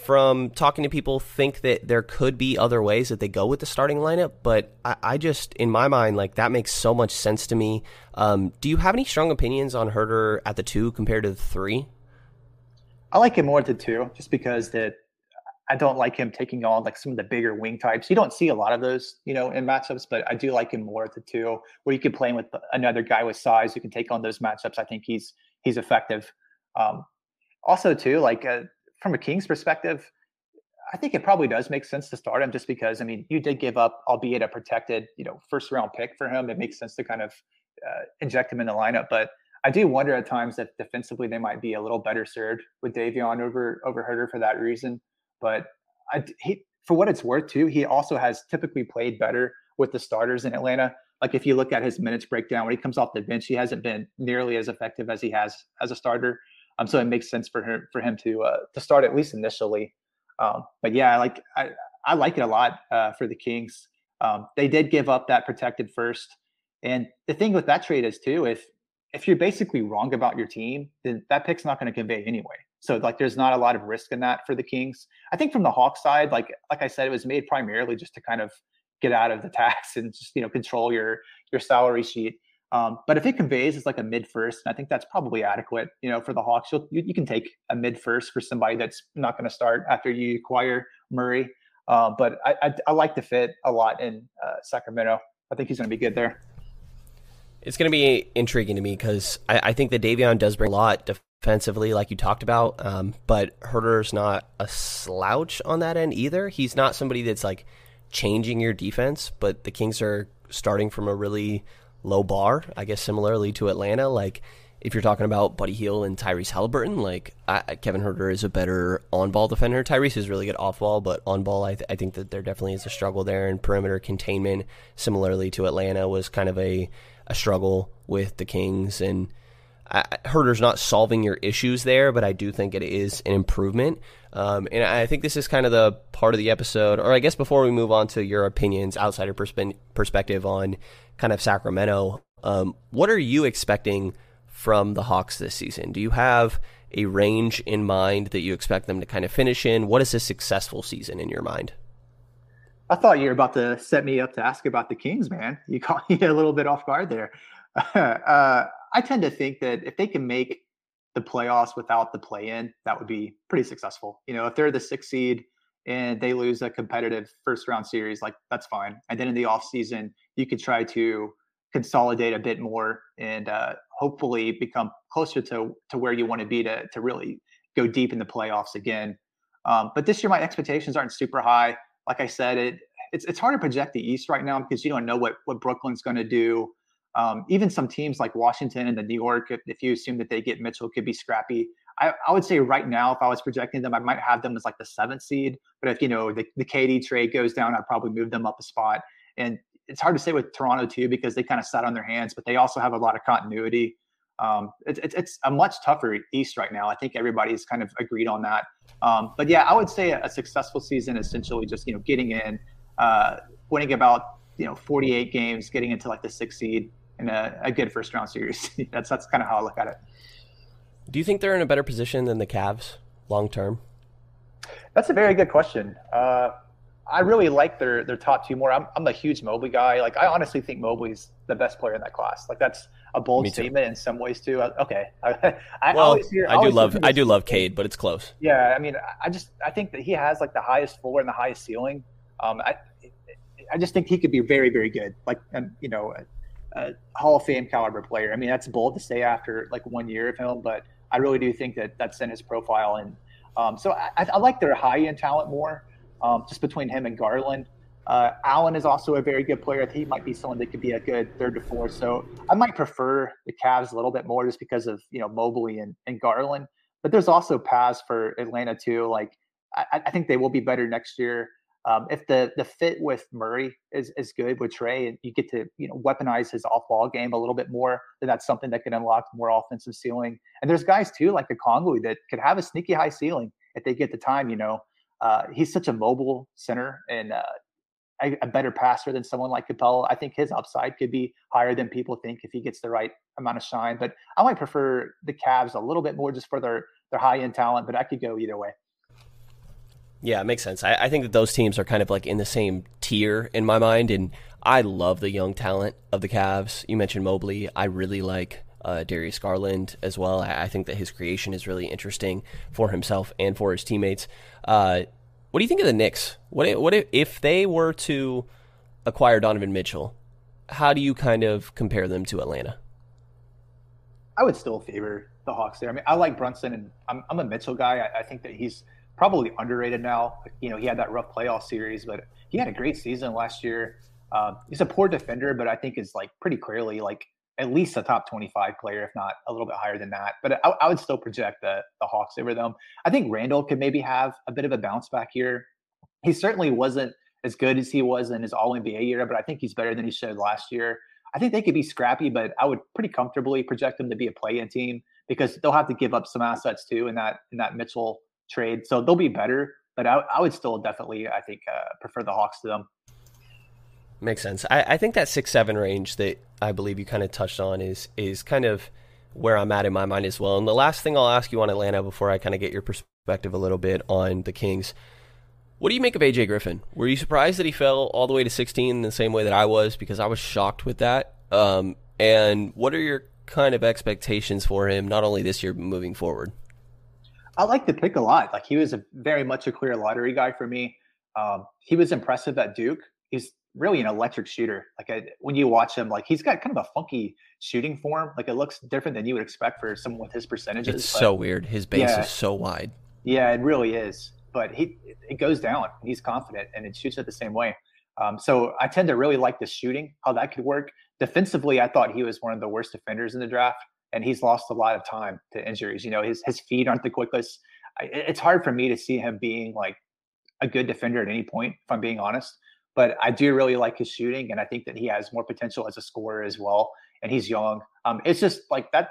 S1: from talking to people think that there could be other ways that they go with the starting lineup, but I, I just, in my mind, like that makes so much sense to me. Um, do you have any strong opinions on Huerter at the two compared to the three?
S2: I like him more at the two, just because that I don't like him taking on like some of the bigger wing types. You don't see a lot of those, you know, in matchups, but I do like him more at the two, where you can play him with another guy with size who can take on those matchups. I think he's he's effective. Um, also, too, like uh, from a Kings perspective, I think it probably does make sense to start him just because I mean you did give up, albeit a protected, you know, first round pick for him. It makes sense to kind of uh, inject him in the lineup, but I do wonder at times that defensively they might be a little better served with Davion over over Huerter for that reason. But I, he, for what it's worth, too, he also has typically played better with the starters in Atlanta. Like if you look at his minutes breakdown when he comes off the bench, he hasn't been nearly as effective as he has as a starter. Um, so it makes sense for him for him to uh, to start at least initially. Um, but yeah, like I I like it a lot uh, for the Kings. Um, they did give up that protected first, and the thing with that trade is too if if you're basically wrong about your team, then that pick's not going to convey anyway. So like there's not a lot of risk in that for the Kings. I think from the Hawks side, like like I said, it was made primarily just to kind of get out of the tax and just you know control your your salary sheet. Um, but if it conveys as like a mid first, and I think that's probably adequate. You know, for the Hawks, you you can take a mid first for somebody that's not going to start after you acquire Murray. Uh, but I, I, I like the fit a lot in uh, Sacramento. I think he's going to be good there.
S1: It's going to be intriguing to me because I, I, think that Davion does bring a lot defensively, like you talked about. Um, but Huerter's not a slouch on that end either. He's not somebody that's like changing your defense, but the Kings are starting from a really low bar, I guess similarly to Atlanta. Like if you're talking about Buddy Hield and Tyrese Halliburton, like I, Kevin Huerter is a better on-ball defender. Tyrese is really good off-ball, but on-ball, I, th- I think that there definitely is a struggle there. And perimeter containment, similarly to Atlanta, was kind of a a struggle with the Kings. And I, Huerter's not solving your issues there, but I do think it is an improvement. Um, and I think this is kind of the part of the episode, or I guess before we move on to your opinions, outsider perspe- perspective on kind of Sacramento, um, what are you expecting from the Hawks this season? Do you have a range in mind that you expect them to kind of finish in? What is a successful season in your mind?
S2: I thought you were about to set me up to ask about the Kings, man. You caught me a little bit off guard there. uh, I tend to think that if they can make the playoffs without the play in, that would be pretty successful. You know, if they're the sixth seed and they lose a competitive first round series, like that's fine. And then in the offseason, you could try to consolidate a bit more and uh, hopefully become closer to, to where you want to be to, to really go deep in the playoffs again. Um, but this year, my expectations aren't super high. Like I said, it it's, it's hard to project the East right now because you don't know what, what Brooklyn's going to do. Um, even some teams like Washington and the New York, if, if, you assume that they get Mitchell, could be scrappy. I, I, would say right now, if I was projecting them, I might have them as like the seventh seed. But if you know the, the KD trade goes down, I'd probably move them up a spot. And it's hard to say with Toronto too because they kind of sat on their hands, but they also have a lot of continuity. Um, it, it, it's a much tougher East right now. I think everybody's kind of agreed on that. Um, but yeah, I would say a, a, successful season essentially just you know getting in, uh, winning about you know 48 games, getting into like the sixth seed, in a, a good first round series. that's that's kind of how I look at it.
S1: Do you think they're in a better position than the Cavs long term?
S2: That's a very good question. Uh, I really like their their top two more. I'm I'm a huge Mobley guy. Like I honestly think Mobley's the best player in that class. Like that's a bold statement in some ways too. Okay, I,
S1: I well, hear, I do love I do love Cade, but it's close.
S2: Yeah, I mean, I just I think that he has like the highest floor and the highest ceiling. Um, I I just think he could be very very good. Like and you know, a Hall of Fame caliber player. I mean, that's bold to say after like one year of him, but I really do think that that's in his profile. And um, so I, I, like their high end talent more, um, just between him and Garland. Uh, Allen is also a very good player. He might be someone that could be a good third to fourth. So I might prefer the Cavs a little bit more just because of you know Mobley and, and Garland. But there's also paths for Atlanta too. Like I, I think they will be better next year. Um, if the the fit with Murray is, is good with Trae and you get to you know weaponize his off ball game a little bit more, then that's something that can unlock more offensive ceiling. And there's guys too like the Okongwu that could have a sneaky high ceiling if they get the time. You know, uh, he's such a mobile center and uh, a, a, better passer than someone like Capela. I think his upside could be higher than people think if he gets the right amount of shine. But I might prefer the Cavs a little bit more just for their their high end talent. But I could go either way.
S1: Yeah, it makes sense. I, I, think that those teams are kind of like in the same tier in my mind, and I love the young talent of the Cavs. You mentioned Mobley. I really like uh, Darius Garland as well. I, I, think that his creation is really interesting for himself and for his teammates. Uh, what do you think of the Knicks? What if, what if, if they were to acquire Donovan Mitchell? How do you kind of compare them to Atlanta?
S2: I would still favor the Hawks there. I mean, I like Brunson, and I'm, I'm a Mitchell guy. I, I think that he's probably underrated now. You know, he had that rough playoff series, but he had a great season last year. Um, he's a poor defender, but I think is like pretty clearly like at least a top 25 player, if not a little bit higher than that. But I, I would still project the, the Hawks over them. I think Randle could maybe have a bit of a bounce back here. He certainly wasn't as good as he was in his All NBA year, but I think he's better than he showed last year. I think they could be scrappy, but I would pretty comfortably project them to be a play-in team because they'll have to give up some assets too in that in that Mitchell trade. So they'll be better, but I, I would still definitely, I think, uh, prefer the Hawks to them.
S1: Makes sense. I, I think that six seven range that I believe you kind of touched on is is kind of where I'm at in my mind as well. And the last thing I'll ask you on Atlanta before I kind of get your perspective a little bit on the Kings. What do you make of AJ Griffin? Were you surprised that he fell all the way to 16 in the same way that I was? Because I was shocked with that. Um, and what are your kind of expectations for him, not only this year, but moving forward?
S2: I like the pick a lot. Like he was a very much a clear lottery guy for me. Um, he was impressive at Duke. He's really an electric shooter. Like I, when you watch him, like he's got kind of a funky shooting form. Like it looks different than you would expect for someone with his percentages.
S1: It's but, so weird. His base yeah, is so wide.
S2: Yeah, it really is. But he it goes down. He's confident and it shoots it the same way. Um, so I tend to really like the shooting, how that could work. Defensively, I thought he was one of the worst defenders in the draft and he's lost a lot of time to injuries. You know, his his feet aren't the quickest. I, it's hard for me to see him being like a good defender at any point, if I'm being honest. But I do really like his shooting, and I think that he has more potential as a scorer as well. And he's young. Um, it's just like that.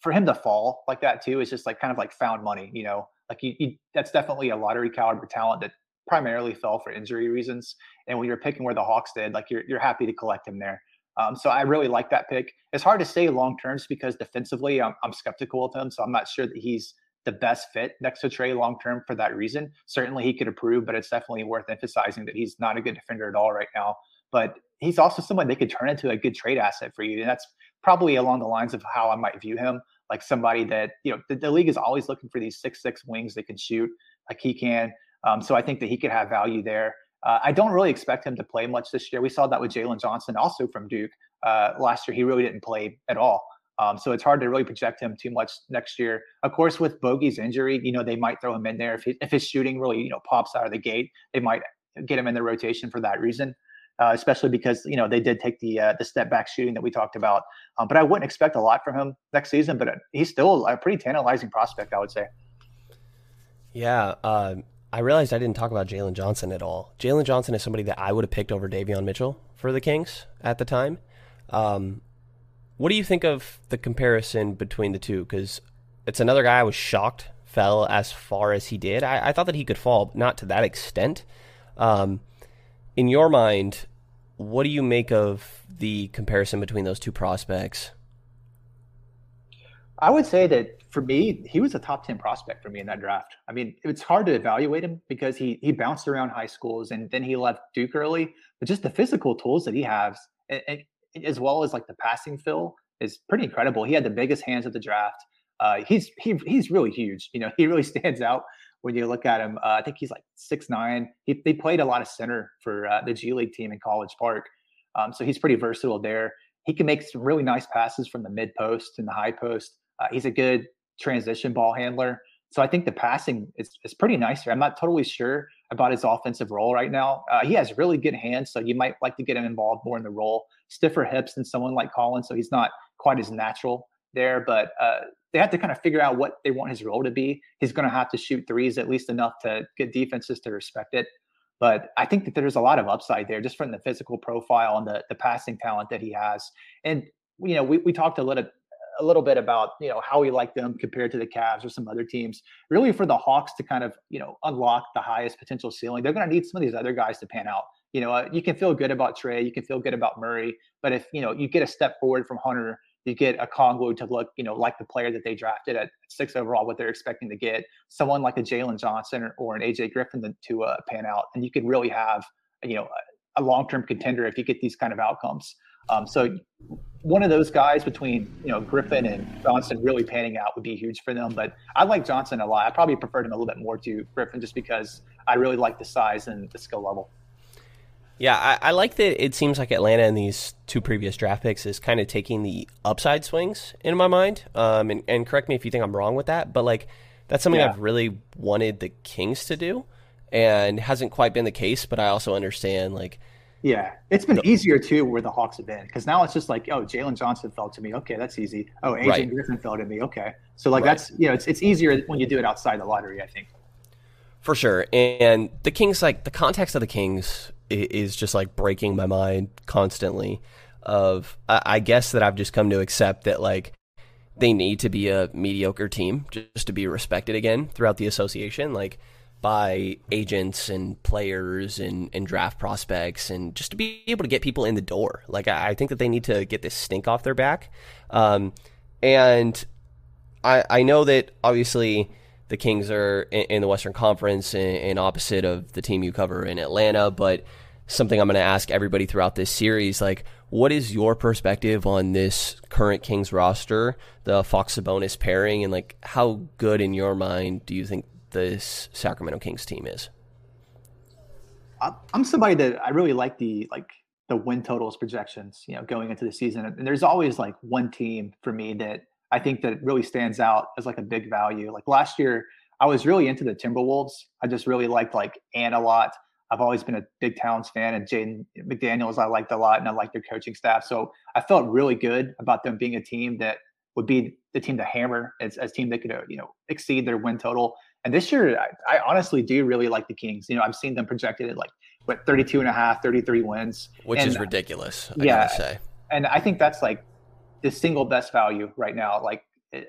S2: for him to fall like that too is just like kind of like found money. You know, like you, you that's definitely a lottery caliber talent that primarily fell for injury reasons. And when you're picking where the Hawks did, like you're you're happy to collect him there. Um, so I really like that pick. It's hard to say long terms because defensively, I'm, I'm skeptical of him. So I'm not sure that he's the best fit next to Trae long term for that reason. Certainly he could improve, but it's definitely worth emphasizing that he's not a good defender at all right now. But he's also someone they could turn into a good trade asset for you. And that's probably along the lines of how I might view him, like somebody that, you know, the, the league is always looking for these six six wings that can shoot like he can. Um, so I think that he could have value there. Uh, I don't really expect him to play much this year. We saw that with Jalen Johnson, also from Duke. Uh, last year, he really didn't play at all. Um, so it's hard to really project him too much next year. Of course, with Bogi's injury, you know they might throw him in there if he, if his shooting really you know pops out of the gate. They might get him in the rotation for that reason, uh, especially because you know they did take the uh, the step back shooting that we talked about. Um, but I wouldn't expect a lot from him next season. But he's still a pretty tantalizing prospect, I would say.
S1: Yeah, uh, I realized I didn't talk about Jalen Johnson at all. Jalen Johnson is somebody that I would have picked over Davion Mitchell for the Kings at the time. Um, what do you think of the comparison between the two? Because it's another guy I was shocked fell as far as he did. I, I thought that he could fall, but not to that extent. Um, in your mind, what do you make of the comparison between those two prospects?
S2: I would say that for me, he was a top 10 prospect for me in that draft. I mean, it's hard to evaluate him because he he bounced around high schools and then he left Duke early, but just the physical tools that he has, and, and, as well as like the passing fill, is pretty incredible. He had the biggest hands of the draft. Uh, he's he, he's really huge. You know, he really stands out when you look at him. Uh, I think he's like six nine. He they played a lot of center for uh, the G League team in College Park, um, so he's pretty versatile there. He can make some really nice passes from the mid post and the high post. Uh, he's a good transition ball handler. So I think the passing is, is pretty nice here. I'm not totally sure about his offensive role right now. Uh, he has really good hands, so you might like to get him involved more in the role. Stiffer hips than someone like Collins, so he's not quite as natural there. But uh, they have to kind of figure out what they want his role to be. He's going to have to shoot threes at least enough to get defenses to respect it. But I think that there's a lot of upside there just from the physical profile and the, the passing talent that he has. And, you know, we, we talked a little a little bit about you know how we like them compared to the Cavs or some other teams. Really, for the Hawks to kind of you know unlock the highest potential ceiling, they're going to need some of these other guys to pan out. You know, uh, you can feel good about Trae, you can feel good about Murray, but if you know you get a step forward from Hunter, you get a Okongwu to look you know like the player that they drafted at six overall, what they're expecting to get. Someone like a Jalen Johnson or, or, an AJ Griffin to, to uh, pan out, and you could really have you know a, a long term contender if you get these kind of outcomes. Um, so one of those guys between you know Griffin and Johnson really panning out would be huge for them. But I like Johnson a lot. I probably preferred him a little bit more to Griffin just because I really like the size and the skill level.
S1: Yeah, I, I, like that. It seems like Atlanta in these two previous draft picks is kind of taking the upside swings in my mind. Um, and, and correct me if you think I'm wrong with that, but like that's something yeah. I've really wanted the Kings to do, and hasn't quite been the case. But I also understand like
S2: yeah, it's been easier too where the Hawks have been because now it's just like, oh, Jalen Johnson fell to me. Okay, that's easy. Oh, AJ right. Griffin fell to me. Okay, so like right. that's you know it's it's easier when you do it outside the lottery. I think
S1: for sure. And the Kings, like the context of the Kings, is just like breaking my mind constantly. Of I guess that I've just come to accept that like they need to be a mediocre team just to be respected again throughout the association. Like by agents and players and, and draft prospects and just to be able to get people in the door. Like I, I think that they need to get this stink off their back. Um, and I I know that obviously the Kings are in, in the Western Conference and, and, opposite of the team you cover in Atlanta, but something I'm going to ask everybody throughout this series, like what is your perspective on this current Kings roster, the Fox Sabonis pairing, and like how good in your mind do you think this Sacramento Kings team is?
S2: I'm somebody that I really like the like the win totals projections, you know, going into the season. And there's always like one team for me that I think that really stands out as like a big value. Like last year, I was really into the Timberwolves. I just really liked like Ant a lot. I've always been a big Towns fan, and Jaden McDaniels I liked a lot, and I liked their coaching staff. So I felt really good about them being a team that would be the team to hammer as, as team that could uh, you know exceed their win total. And this year, I, I, honestly do really like the Kings. You know, I've seen them projected at like what 32 and a half, 33 wins,
S1: which
S2: and,
S1: is ridiculous. I yeah, say.
S2: And I think that's like the single best value right now. Like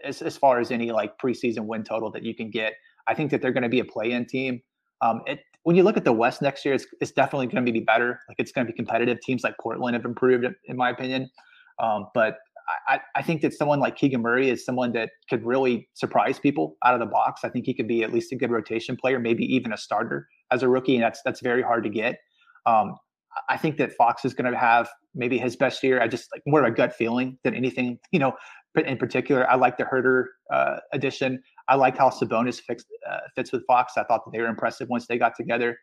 S2: as, as far as any like preseason win total that you can get. I think that they're going to be a play-in team. Um, it, when you look at the West next year, it's, it's definitely going to be better. Like it's going to be competitive. Teams like Portland have improved, in my opinion. Um, but I, I, think that someone like Keegan Murray is someone that could really surprise people out of the box. I think he could be at least a good rotation player, maybe even a starter as a rookie, and that's that's very hard to get. Um, I think that Fox is going to have maybe his best year. I just like more of a gut feeling than anything, you know. But in particular, I like the Huerter uh, addition. I like how Sabonis fits, uh, fits with Fox. I thought that they were impressive once they got together.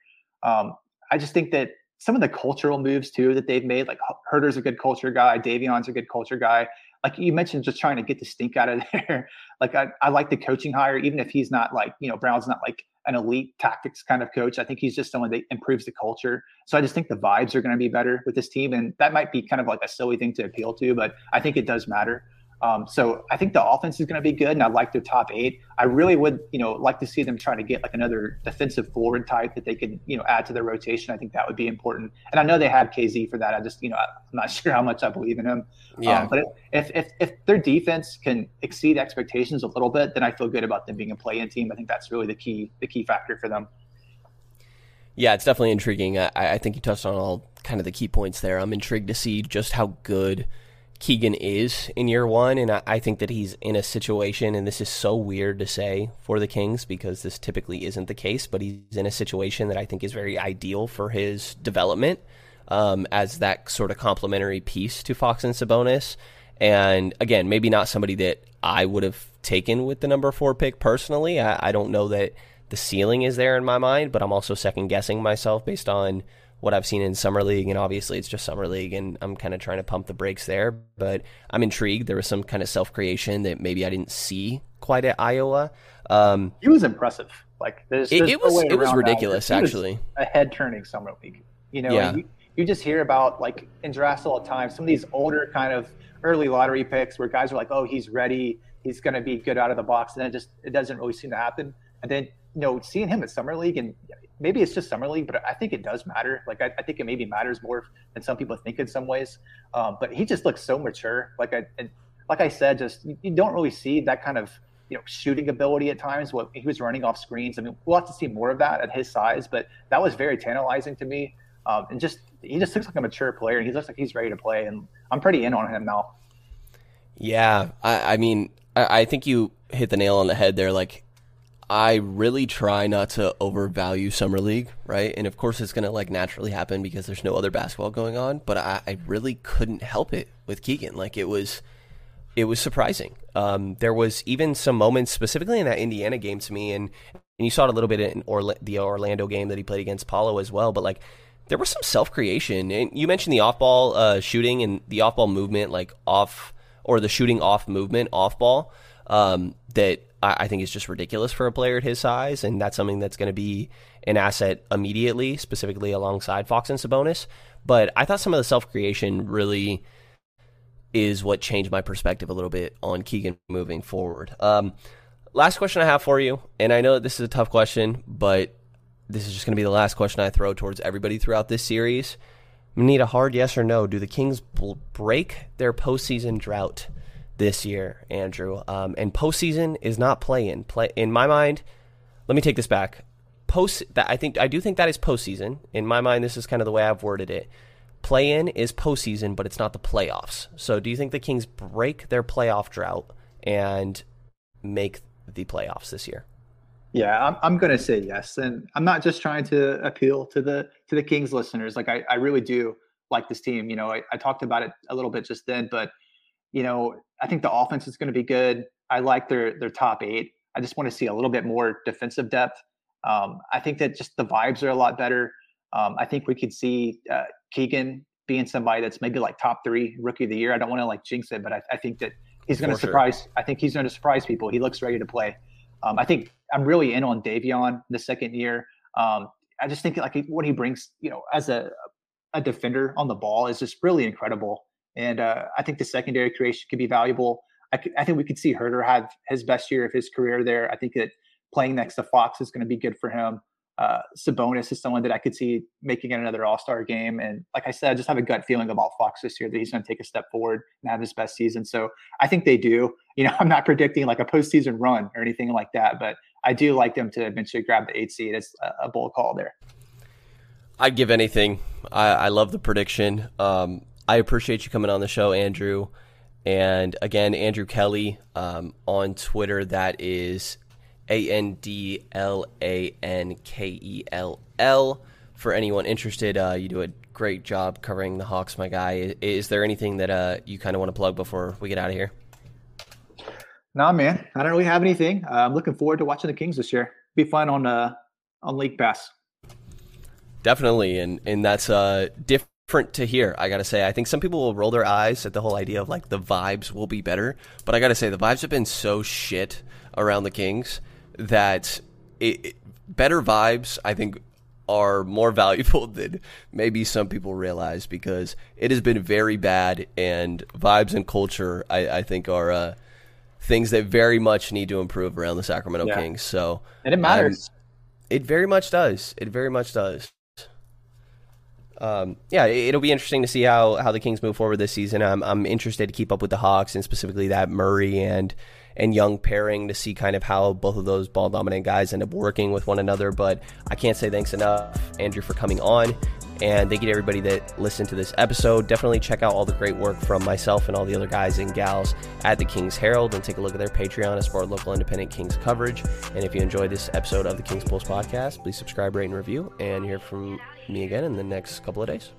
S2: Um, I just think that some of the cultural moves too that they've made, like Huerter's a good culture guy, Davion's a good culture guy. Like you mentioned, just trying to get the stink out of there. like I, I like the coaching hire, even if he's not like, you know, Brown's not like an elite tactics kind of coach. I think he's just someone that improves the culture. So I just think the vibes are going to be better with this team. And that might be kind of like a silly thing to appeal to, but I think it does matter. Um, so I think the offense is going to be good, and I like their top eight. I really would, you know, like to see them try to get like another defensive forward type that they could, you know, add to their rotation. I think that would be important. And I know they have KZ for that. I just, you know, I'm not sure how much I believe in him. Yeah. Um, but if, if if their defense can exceed expectations a little bit, then I feel good about them being a play-in team. I think that's really the key the key factor for them.
S1: Yeah, it's definitely intriguing. I, I think you touched on all kind of the key points there. I'm intrigued to see just how good Keegan is in year one, and I, I, think that he's in a situation, and this is so weird to say for the Kings because this typically isn't the case, but he's in a situation that I think is very ideal for his development um, as that sort of complementary piece to Fox and Sabonis. And again, maybe not somebody that I would have taken with the number four pick personally. I, I don't know that the ceiling is there in my mind, but I'm also second guessing myself based on what I've seen in summer league, and obviously it's just summer league, and I'm kind of trying to pump the brakes there. But I'm intrigued. There was some kind of self creation that maybe I didn't see quite at Iowa. Um,
S2: he was impressive. Like there's, there's
S1: it, it was it was ridiculous actually.
S2: a head turning summer league. You know, yeah. you, you just hear about like in drafts all the time. Some of these older kind of early lottery picks where guys are like, oh, he's ready, he's going to be good out of the box, and then it just it doesn't really seem to happen. And then you know, seeing him at summer league and maybe it's just summer league, but I think it does matter. Like I, I think it maybe matters more than some people think in some ways. Um, but he just looks so mature. Like I, and like I said, just you, don't really see that kind of you know shooting ability at times. What he was running off screens. I mean, we'll have to see more of that at his size, but that was very tantalizing to me. Um, and just he just looks like a mature player. And he looks like he's ready to play, and I'm pretty in on him now.
S1: Yeah, I, I mean, I, I think you hit the nail on the head there. Like I really try not to overvalue summer league, right? And of course, it's going to like naturally happen because there's no other basketball going on. But I, I really couldn't help it with Keegan. Like it was, it was surprising. Um, there was even some moments, specifically in that Indiana game, to me, and and you saw it a little bit in Orla- the Orlando game that he played against Paolo as well. But like, there was some self creation, and you mentioned the off ball uh, shooting and the off ball movement, like off or the shooting off movement off ball. Um, that I, think is just ridiculous for a player at his size, and that's something that's going to be an asset immediately, specifically alongside Fox and Sabonis. But I thought some of the self creation really is what changed my perspective a little bit on Keegan moving forward. Um, last question I have for you, and I know this is a tough question, but this is just going to be the last question I throw towards everybody throughout this series. I need a hard yes or no. Do the Kings break their postseason drought? This year, Andrew. Um, and postseason is not play-in. Play in my mind. Let me take this back. Post that I think I do think that is postseason. In my mind, this is kind of the way I've worded it. Play-in is postseason, but it's not the playoffs. So, do you think the Kings break their playoff drought and make the playoffs this year?
S2: Yeah, I'm, I'm going to say yes, and I'm not just trying to appeal to the to the Kings listeners. Like I, I really do like this team. You know, I, I talked about it a little bit just then, but you know, I think the offense is going to be good. I like their their top eight. I just want to see a little bit more defensive depth. Um, I think that just the vibes are a lot better. Um, I think we could see uh, Keegan being somebody that's maybe like top three rookie of the year. I don't want to like jinx it, but I, I think that he's going to surprise. Sure. I think he's going to surprise people. He looks ready to play. Um, I think I'm really in on Davion the second year. Um, I just think like what he brings, you know, as a a defender on the ball is just really incredible. And uh, I think the secondary creation could be valuable. I, think we could see Huerter have his best year of his career there. I think that playing next to Fox is going to be good for him. Uh, Sabonis is someone that I could see making it another All Star game. And like I said, I just have a gut feeling about Fox this year that he's going to take a step forward and have his best season. So I think they do. you know, I'm not predicting like a postseason run or anything like that, but I do like them to eventually grab the eight seed. It's a bold call there.
S1: I'd give anything. I, I love the prediction. Um, I appreciate you coming on the show, Andrew. And again, Andrew Kelly um, on Twitter. That is A N D L A N K E L L. For anyone interested, uh, you do a great job covering the Hawks, my guy. Is, is there anything that uh, you kind of want to plug before we get out of here?
S2: Nah, man, I don't really have anything. Uh, I'm looking forward to watching the Kings this year. Be fun on uh, on League Pass.
S1: Definitely, and and that's uh different to hear. I gotta say, I think some people will roll their eyes at the whole idea of like the vibes will be better, but I gotta say the vibes have been so shit around the Kings that it, it, better vibes. I think are more valuable than maybe some people realize because it has been very bad and vibes and culture I, I think are uh, things that very much need to improve around the Sacramento yeah. Kings. So
S2: and it matters. Um,
S1: it very much does. It very much does. Um, yeah, it'll be interesting to see how, how the Kings move forward this season. I'm I'm interested to keep up with the Hawks and specifically that Murray and and Young pairing to see kind of how both of those ball dominant guys end up working with one another. But I can't say thanks enough, Andrew, for coming on. And thank you to everybody that listened to this episode. Definitely check out all the great work from myself and all the other guys and gals at the Kings Herald and take a look at their Patreon as for local independent Kings coverage. And if you enjoyed this episode of the Kings Pulse podcast, please subscribe, rate, and review. And hear from me again in the next couple of days.